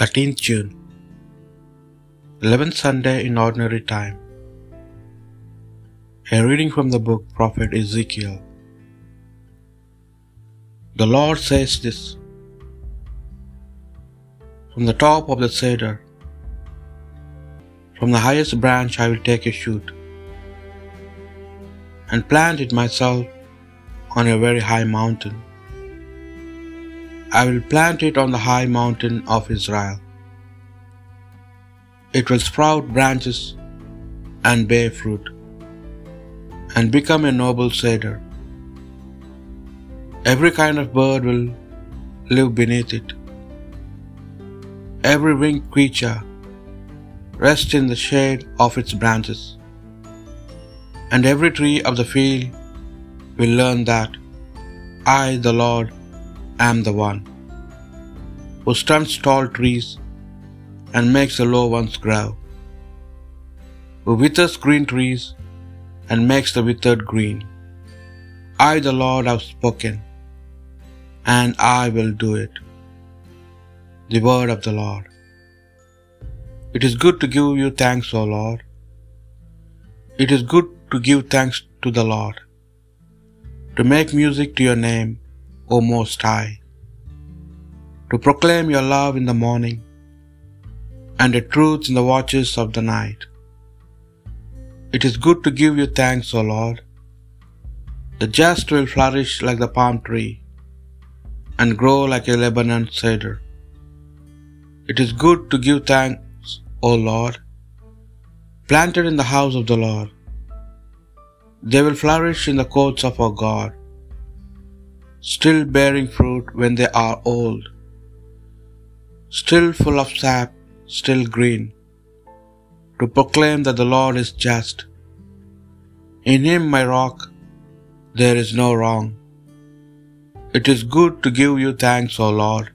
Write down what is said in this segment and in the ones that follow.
13th June, 11th Sunday in Ordinary Time. A reading from the book Prophet Ezekiel. The Lord says this From the top of the cedar, from the highest branch, I will take a shoot and plant it myself on a very high mountain. I will plant it on the high mountain of Israel. It will sprout branches and bear fruit, and become a noble cedar. Every kind of bird will live beneath it. Every winged creature rest in the shade of its branches, and every tree of the field will learn that I, the Lord, am the one who stunts tall trees and makes the low ones grow, who withers green trees and makes the withered green. I, the Lord, have spoken, and I will do it. The word of the Lord. It is good to give you thanks, O Lord. It is good to give thanks to the Lord, to make music to your name, O Most High, to proclaim your love in the morning and your truth in the watches of the night. It is good to give you thanks, O Lord. The just will flourish like the palm tree and grow like a Lebanon cedar. It is good to give thanks, O Lord, planted in the house of the Lord. They will flourish in the courts of our God, still bearing fruit when they are old, still full of sap, still green, to proclaim that the Lord is just. In Him, my rock, there is no wrong. It is good to give you thanks, O Lord.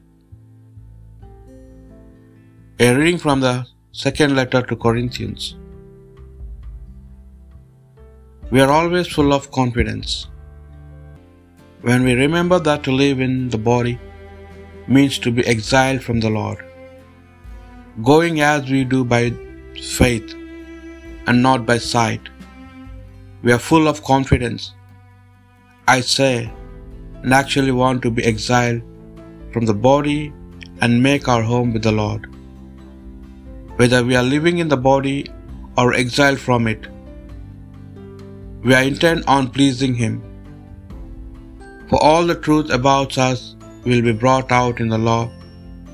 A reading from the second letter to Corinthians. We are always full of confidence. When we remember that to live in the body means to be exiled from the Lord, going as we do by faith and not by sight, we are full of confidence. I say, and actually want to be exiled from the body and make our home with the Lord. Whether we are living in the body or exiled from it, we are intent on pleasing Him. For all the truth about us will be brought out in the law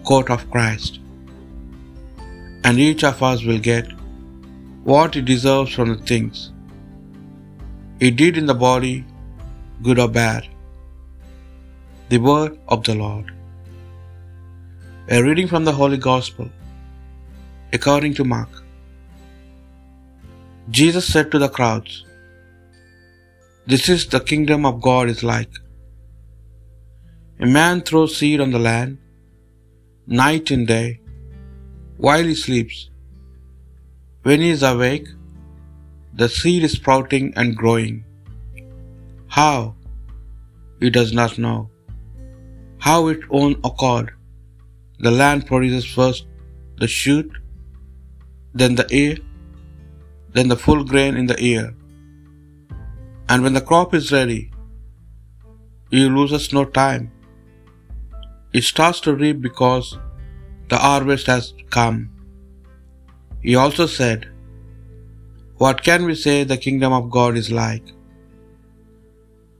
court of Christ, and each of us will get what he deserves from the things he did in the body, good or bad. The word of the Lord. A reading from the Holy Gospel according to Mark. Jesus said to the crowds, This is the kingdom of God is like. A man throws seed on the land, night and day, while he sleeps. When he is awake, the seed is sprouting and growing. How? He does not know. How its own accord, the land produces first the shoot, then the ear, then the full grain in the ear. And when the crop is ready, he loses no time. He starts to reap because the harvest has come. He also said, What can we say the kingdom of God is like?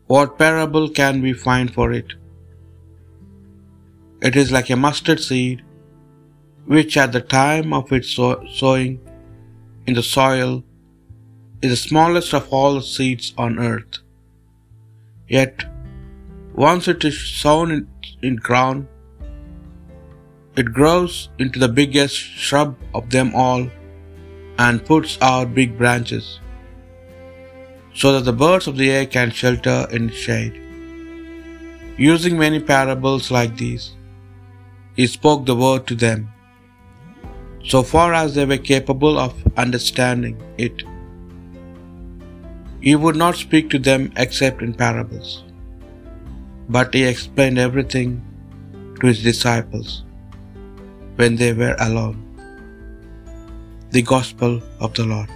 What parable can we find for it? It is like a mustard seed, which at the time of its sowing in the soil is the smallest of all the seeds on earth. Yet, once it is sown in, ground, it grows into the biggest shrub of them all and puts out big branches, so that the birds of the air can shelter in shade. Using many parables like these, he spoke the word to them, so far as they were capable of understanding it. He would not speak to them except in parables, but he explained everything to his disciples when they were alone. The Gospel of the Lord.